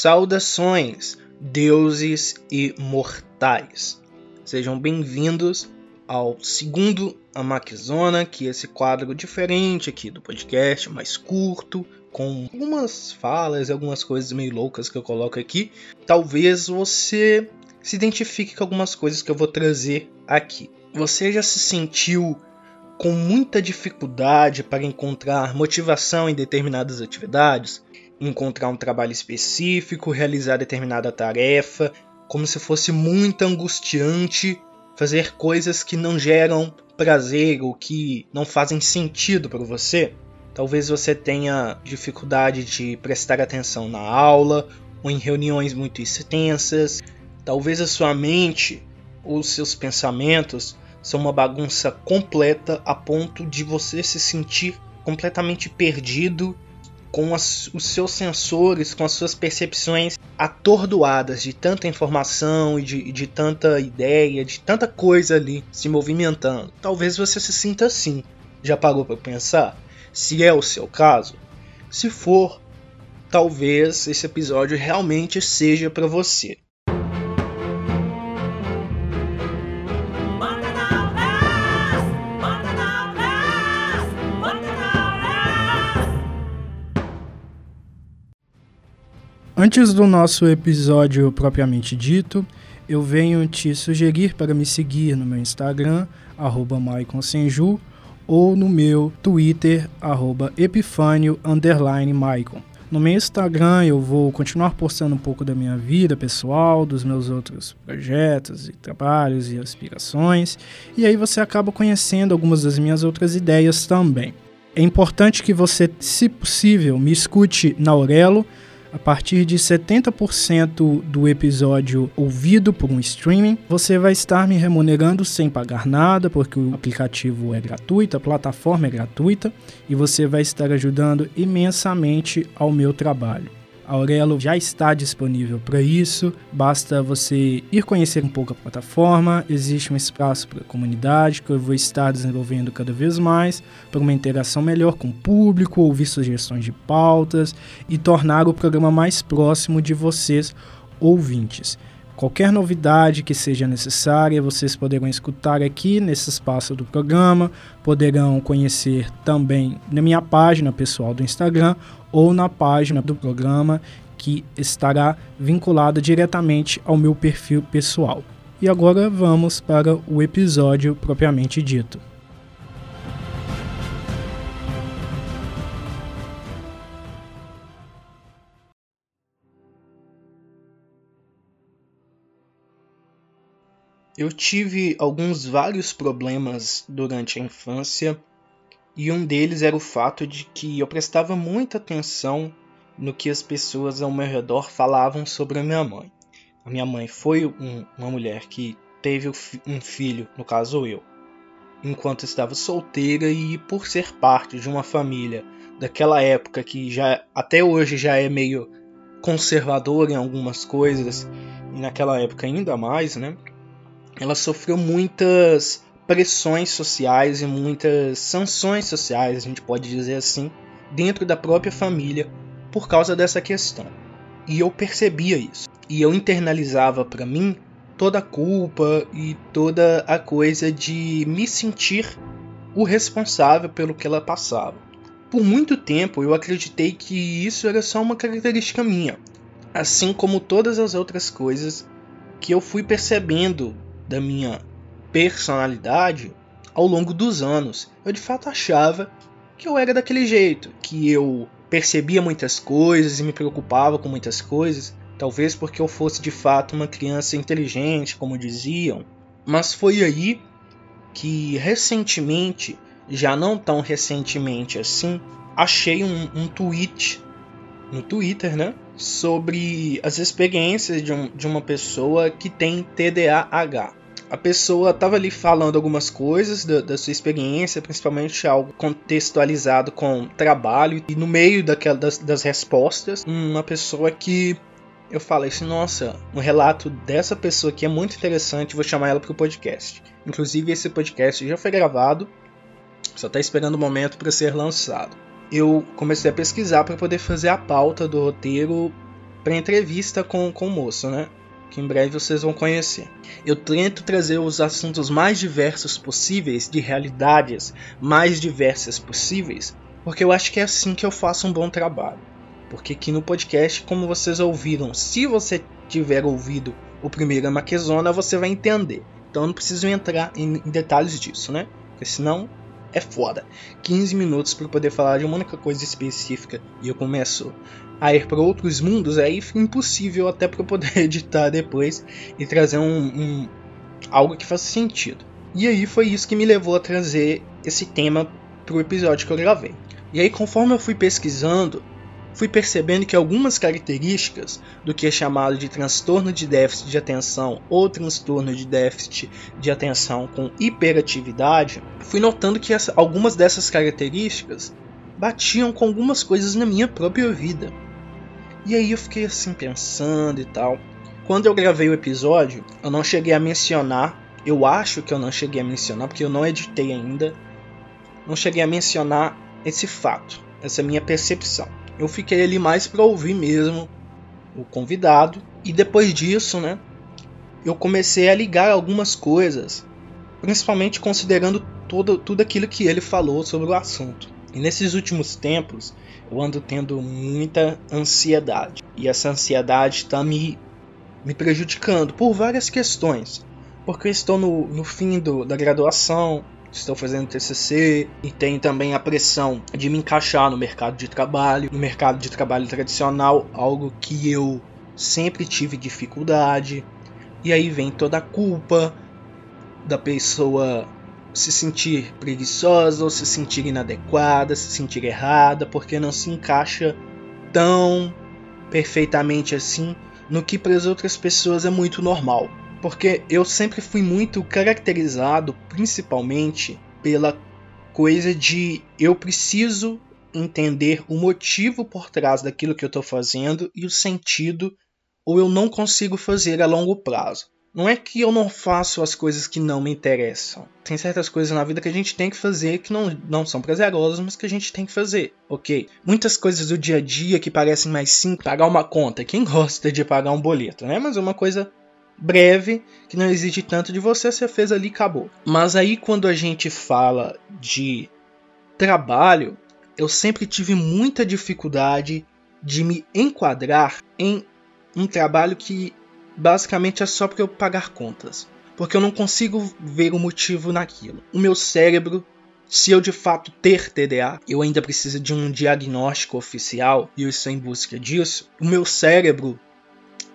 Saudações, deuses e mortais. Sejam bem-vindos ao segundo Amaquizona, que é esse quadro diferente aqui do podcast, mais curto, com algumas falas e algumas coisas meio loucas que eu coloco aqui. Talvez você se identifique com algumas coisas que eu vou trazer aqui. Você já se sentiu com muita dificuldade para encontrar motivação em determinadas atividades? Encontrar um trabalho específico, realizar determinada tarefa, como se fosse muito angustiante fazer coisas que não geram prazer ou que não fazem sentido para você. Talvez você tenha dificuldade de prestar atenção na aula ou em reuniões muito extensas. Talvez a sua mente ou seus pensamentos são uma bagunça completa a ponto de você se sentir completamente perdido com as, os seus sensores, com as suas percepções atordoadas de tanta informação e de, de tanta ideia, de tanta coisa ali se movimentando. Talvez você se sinta assim. Já parou para pensar? Se é o seu caso? Se for, talvez esse episódio realmente seja para você. Antes do nosso episódio propriamente dito, eu venho te sugerir para me seguir no meu Instagram, arroba maiconsenju, ou no meu Twitter, arroba epifânio, No meu Instagram eu vou continuar postando um pouco da minha vida pessoal, dos meus outros projetos e trabalhos e aspirações, e aí você acaba conhecendo algumas das minhas outras ideias também. É importante que você, se possível, me escute na Aurelo, a partir de 70% do episódio ouvido por um streaming, você vai estar me remunerando sem pagar nada, porque o aplicativo é gratuito, a plataforma é gratuita e você vai estar ajudando imensamente ao meu trabalho. Aurelo já está disponível para isso, basta você ir conhecer um pouco a plataforma. Existe um espaço para a comunidade que eu vou estar desenvolvendo cada vez mais para uma interação melhor com o público, ouvir sugestões de pautas e tornar o programa mais próximo de vocês, ouvintes. Qualquer novidade que seja necessária, vocês poderão escutar aqui nesse espaço do programa, poderão conhecer também na minha página pessoal do Instagram ou na página do programa que estará vinculada diretamente ao meu perfil pessoal. E agora vamos para o episódio propriamente dito. Eu tive alguns vários problemas durante a infância e um deles era o fato de que eu prestava muita atenção no que as pessoas ao meu redor falavam sobre a minha mãe. A minha mãe foi um, uma mulher que teve um filho, no caso eu, enquanto estava solteira e por ser parte de uma família daquela época que já até hoje já é meio conservadora em algumas coisas e naquela época ainda mais, né? Ela sofreu muitas pressões sociais e muitas sanções sociais, a gente pode dizer assim, dentro da própria família por causa dessa questão. E eu percebia isso. E eu internalizava para mim toda a culpa e toda a coisa de me sentir o responsável pelo que ela passava. Por muito tempo eu acreditei que isso era só uma característica minha, assim como todas as outras coisas que eu fui percebendo da minha personalidade ao longo dos anos. Eu de fato achava que eu era daquele jeito, que eu percebia muitas coisas e me preocupava com muitas coisas, talvez porque eu fosse de fato uma criança inteligente, como diziam. Mas foi aí que recentemente, já não tão recentemente assim, achei um, um tweet no Twitter, né? Sobre as experiências de, um, de uma pessoa que tem TDAH a pessoa estava ali falando algumas coisas da, da, sua experiência, principalmente algo contextualizado com trabalho, e no meio daquela, das, das respostas, uma pessoa que eu falei assim: nossa, um relato dessa pessoa aqui é muito interessante, vou chamar ela para o podcast. Inclusive, esse podcast já foi gravado, só está esperando o momento para ser lançado. Eu comecei a pesquisar para poder fazer a pauta do roteiro para entrevista com, com o moço, né? Que em breve vocês vão conhecer. Eu tento trazer os assuntos mais diversos possíveis, de realidades mais diversas possíveis, porque eu acho que é assim que eu faço um bom trabalho. Porque aqui no podcast, como vocês ouviram, se você tiver ouvido o primeiro Amaquezona, você vai entender. Então eu não preciso entrar em, em detalhes disso, né? Porque senão é foda. 15 minutos para poder falar de uma única coisa específica e eu começo a ir para outros mundos, aí fica impossível até para poder editar depois e trazer um, um, algo que faça sentido. E aí foi isso que me levou a trazer esse tema para o episódio que eu gravei. E aí conforme eu fui pesquisando, fui percebendo que algumas características do que é chamado de transtorno de déficit de atenção ou transtorno de déficit de atenção com hiperatividade, fui notando que essa, algumas dessas características batiam com algumas coisas na minha própria vida. E aí eu fiquei assim pensando e tal. Quando eu gravei o episódio, eu não cheguei a mencionar, eu acho que eu não cheguei a mencionar porque eu não editei ainda, não cheguei a mencionar esse fato, essa minha percepção eu fiquei ali mais para ouvir mesmo o convidado. E depois disso, né, eu comecei a ligar algumas coisas, principalmente considerando todo, tudo aquilo que ele falou sobre o assunto. E nesses últimos tempos, eu ando tendo muita ansiedade. E essa ansiedade está me, me prejudicando por várias questões. Porque eu estou no, no fim do, da graduação, estou fazendo TCC e tem também a pressão de me encaixar no mercado de trabalho, no mercado de trabalho tradicional, algo que eu sempre tive dificuldade. E aí vem toda a culpa da pessoa se sentir preguiçosa ou se sentir inadequada, se sentir errada, porque não se encaixa tão perfeitamente assim no que para as outras pessoas é muito normal porque eu sempre fui muito caracterizado principalmente pela coisa de eu preciso entender o motivo por trás daquilo que eu estou fazendo e o sentido, ou eu não consigo fazer a longo prazo. Não é que eu não faço as coisas que não me interessam. Tem certas coisas na vida que a gente tem que fazer que não, não são prazerosas, mas que a gente tem que fazer, ok? Muitas coisas do dia a dia que parecem mais simples, pagar uma conta. Quem gosta de pagar um boleto, né? Mas é uma coisa breve, que não exige tanto de você, você fez ali acabou. Mas aí quando a gente fala de trabalho, eu sempre tive muita dificuldade de me enquadrar em um trabalho que basicamente é só para eu pagar contas. Porque eu não consigo ver o motivo naquilo. O meu cérebro, se eu de fato ter TDA, eu ainda preciso de um diagnóstico oficial e eu estou em busca disso. O meu cérebro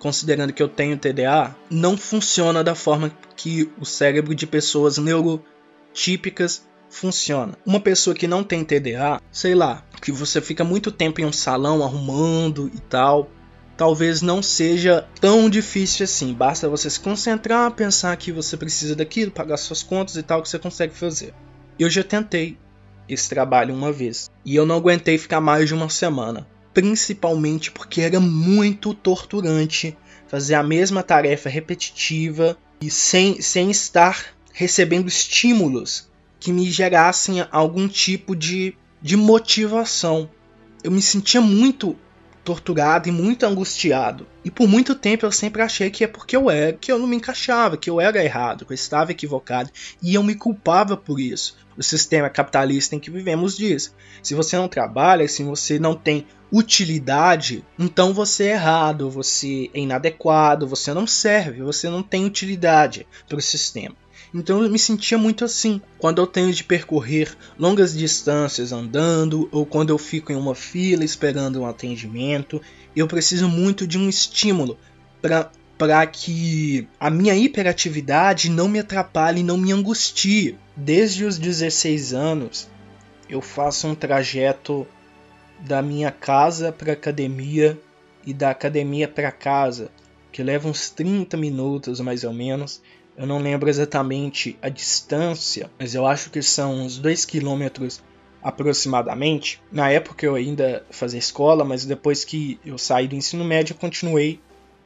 considerando que eu tenho TDA, não funciona da forma que o cérebro de pessoas neurotípicas funciona. Uma pessoa que não tem TDA, sei lá, que você fica muito tempo em um salão arrumando e tal, talvez não seja tão difícil assim. Basta você se concentrar, pensar que você precisa daquilo, pagar suas contas e tal, que você consegue fazer. Eu já tentei esse trabalho uma vez e eu não aguentei ficar mais de uma semana principalmente porque era muito torturante fazer a mesma tarefa repetitiva e sem, sem estar recebendo estímulos que me gerassem algum tipo de, de motivação. Eu me sentia muito torturado e muito angustiado. E por muito tempo eu sempre achei que é porque eu era, que eu não me encaixava, que eu era errado, que eu estava equivocado, e eu me culpava por isso. O sistema capitalista em que vivemos diz: se você não trabalha, se você não tem utilidade, então você é errado, você é inadequado, você não serve, você não tem utilidade para o sistema. Então eu me sentia muito assim. Quando eu tenho de percorrer longas distâncias andando, ou quando eu fico em uma fila esperando um atendimento, eu preciso muito de um estímulo para que a minha hiperatividade não me atrapalhe, não me angustie. Desde os 16 anos, eu faço um trajeto da minha casa para academia e da academia para casa, que leva uns 30 minutos mais ou menos. Eu não lembro exatamente a distância, mas eu acho que são uns 2 quilômetros aproximadamente. Na época eu ainda fazia escola, mas depois que eu saí do ensino médio eu continuei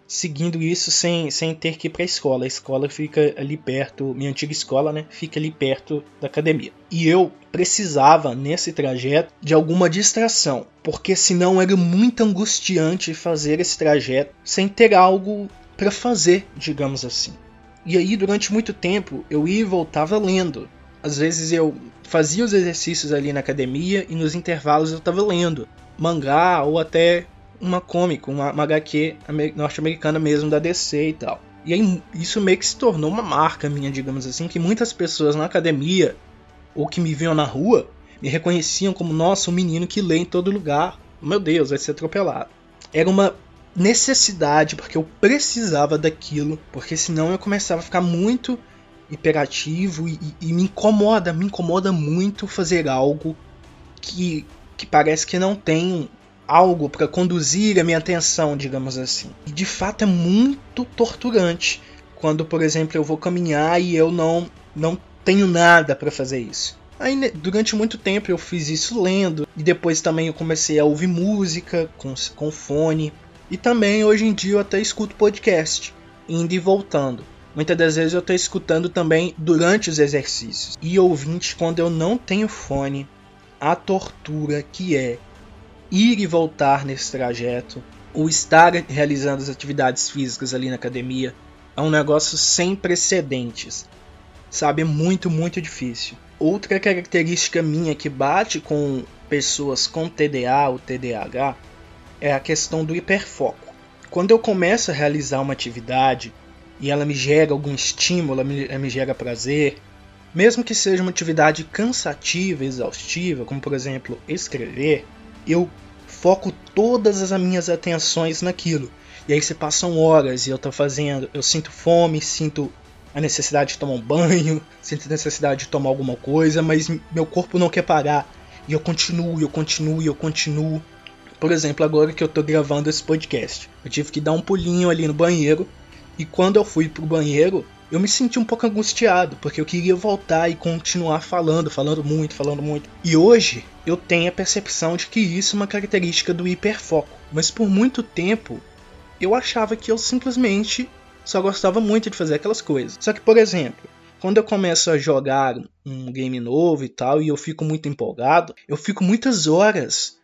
seguindo isso sem, sem ter que ir para a escola. A escola fica ali perto, minha antiga escola, né? Fica ali perto da academia. E eu precisava, nesse trajeto, de alguma distração, porque senão era muito angustiante fazer esse trajeto sem ter algo para fazer, digamos assim. E aí, durante muito tempo, eu ia e voltava lendo. Às vezes eu fazia os exercícios ali na academia e nos intervalos eu estava lendo mangá ou até uma cômica, uma, uma HQ norte-americana mesmo da DC e tal. E aí isso meio que se tornou uma marca minha, digamos assim, que muitas pessoas na academia ou que me viam na rua me reconheciam como, nossa, um menino que lê em todo lugar. Meu Deus, vai ser atropelado. Era uma necessidade, porque eu precisava daquilo, porque senão eu começava a ficar muito hiperativo e, e, me incomoda, me incomoda muito fazer algo que, que parece que não tem algo para conduzir a minha atenção, digamos assim. E de fato é muito torturante quando, por exemplo, eu vou caminhar e eu não não tenho nada para fazer isso. Aí, durante muito tempo eu fiz isso lendo e depois também eu comecei a ouvir música com, com fone e também hoje em dia eu até escuto podcast, indo e voltando. Muitas das vezes eu estou escutando também durante os exercícios. E ouvinte, quando eu não tenho fone, a tortura que é ir e voltar nesse trajeto, ou estar realizando as atividades físicas ali na academia, é um negócio sem precedentes. Sabe, é muito, muito difícil. Outra característica minha que bate com pessoas com TDA ou TDAH é a questão do hiperfoco. Quando eu começo a realizar uma atividade e ela me gera algum estímulo, ela me, ela me gera prazer, mesmo que seja uma atividade cansativa, exaustiva, como por exemplo escrever, eu foco todas as minhas atenções naquilo. E aí se passam horas e eu tô fazendo, eu sinto fome, sinto a necessidade de tomar um banho, sinto a necessidade de tomar alguma coisa, mas meu corpo não quer parar. E eu continuo, eu continuo, eu continuo. Por exemplo, agora que eu tô gravando esse podcast, eu tive que dar um pulinho ali no banheiro. E quando eu fui pro banheiro, eu me senti um pouco angustiado, porque eu queria voltar e continuar falando, falando muito, falando muito. E hoje eu tenho a percepção de que isso é uma característica do hiperfoco. Mas por muito tempo eu achava que eu simplesmente só gostava muito de fazer aquelas coisas. Só que, por exemplo, quando eu começo a jogar um game novo e tal, e eu fico muito empolgado, eu fico muitas horas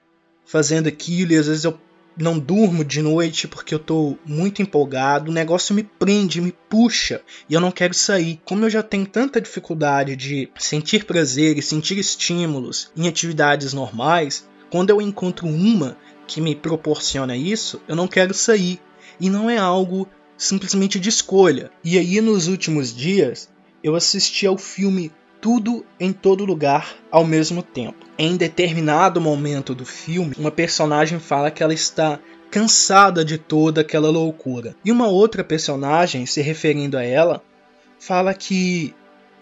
fazendo aquilo e às vezes eu não durmo de noite porque eu tô muito empolgado, o negócio me prende, me puxa e eu não quero sair. Como eu já tenho tanta dificuldade de sentir prazer e sentir estímulos em atividades normais, quando eu encontro uma que me proporciona isso, eu não quero sair. E não é algo simplesmente de escolha. E aí nos últimos dias eu assisti ao filme tudo em todo lugar ao mesmo tempo. Em determinado momento do filme, uma personagem fala que ela está cansada de toda aquela loucura. E uma outra personagem, se referindo a ela, fala que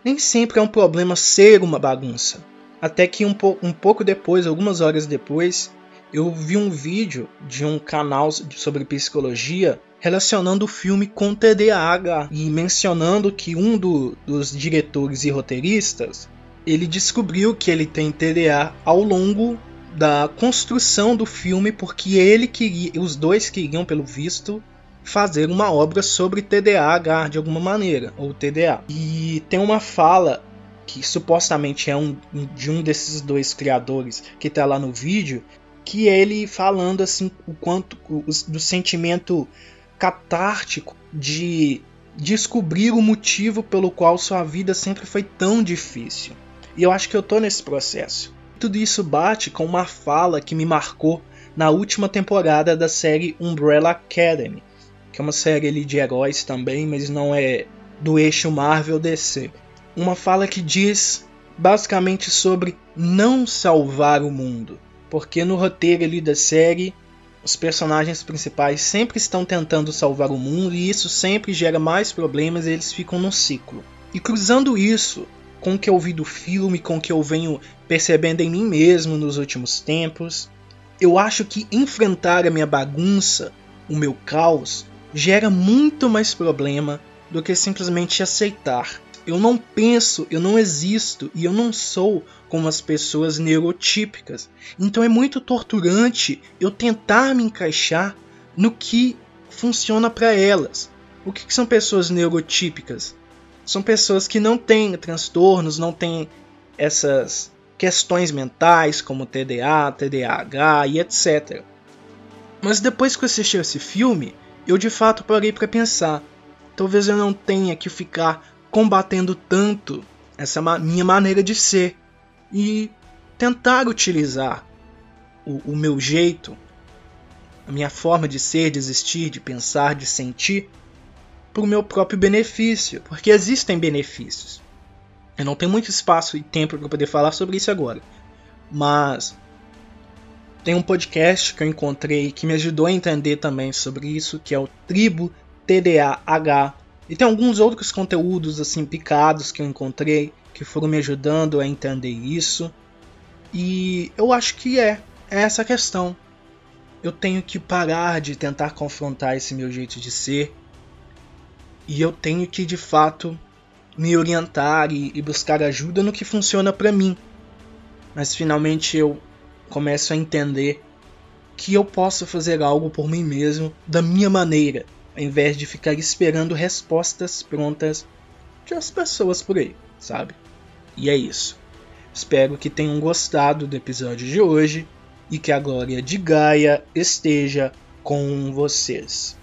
nem sempre é um problema ser uma bagunça. Até que um, po um pouco depois, algumas horas depois, eu vi um vídeo de um canal sobre psicologia relacionando o filme com TDAH e mencionando que um do, dos diretores e roteiristas ele descobriu que ele tem TDA ao longo da construção do filme porque ele queria, os dois queriam pelo visto fazer uma obra sobre TDAH de alguma maneira ou TDA. E tem uma fala que supostamente é um, de um desses dois criadores que está lá no vídeo que é ele falando assim o quanto o, do sentimento catártico de descobrir o motivo pelo qual sua vida sempre foi tão difícil. E eu acho que eu tô nesse processo. Tudo isso bate com uma fala que me marcou na última temporada da série Umbrella Academy, que é uma série de heróis também, mas não é do eixo Marvel DC. Uma fala que diz basicamente sobre não salvar o mundo, porque no roteiro ali da série os personagens principais sempre estão tentando salvar o mundo e isso sempre gera mais problemas e eles ficam no ciclo. E cruzando isso com o que eu vi do filme, com o que eu venho percebendo em mim mesmo nos últimos tempos, eu acho que enfrentar a minha bagunça, o meu caos, gera muito mais problema do que simplesmente aceitar. Eu não penso, eu não existo e eu não sou como as pessoas neurotípicas. Então é muito torturante eu tentar me encaixar no que funciona para elas. O que, que são pessoas neurotípicas? São pessoas que não têm transtornos, não têm essas questões mentais como TDA, TDAH e etc. Mas depois que eu assisti esse filme, eu de fato parei para pensar. Talvez eu não tenha que ficar combatendo tanto essa minha maneira de ser e tentar utilizar o, o meu jeito, a minha forma de ser, de existir, de pensar, de sentir, para o meu próprio benefício, porque existem benefícios. Eu não tenho muito espaço e tempo para poder falar sobre isso agora, mas tem um podcast que eu encontrei que me ajudou a entender também sobre isso, que é o Tribo TDAH. E tem alguns outros conteúdos assim picados que eu encontrei que foram me ajudando a entender isso. E eu acho que é, é essa questão. Eu tenho que parar de tentar confrontar esse meu jeito de ser. E eu tenho que de fato me orientar e, e buscar ajuda no que funciona para mim. Mas finalmente eu começo a entender que eu posso fazer algo por mim mesmo da minha maneira, ao invés de ficar esperando respostas prontas de as pessoas por aí, sabe? E é isso. Espero que tenham gostado do episódio de hoje e que a glória de Gaia esteja com vocês.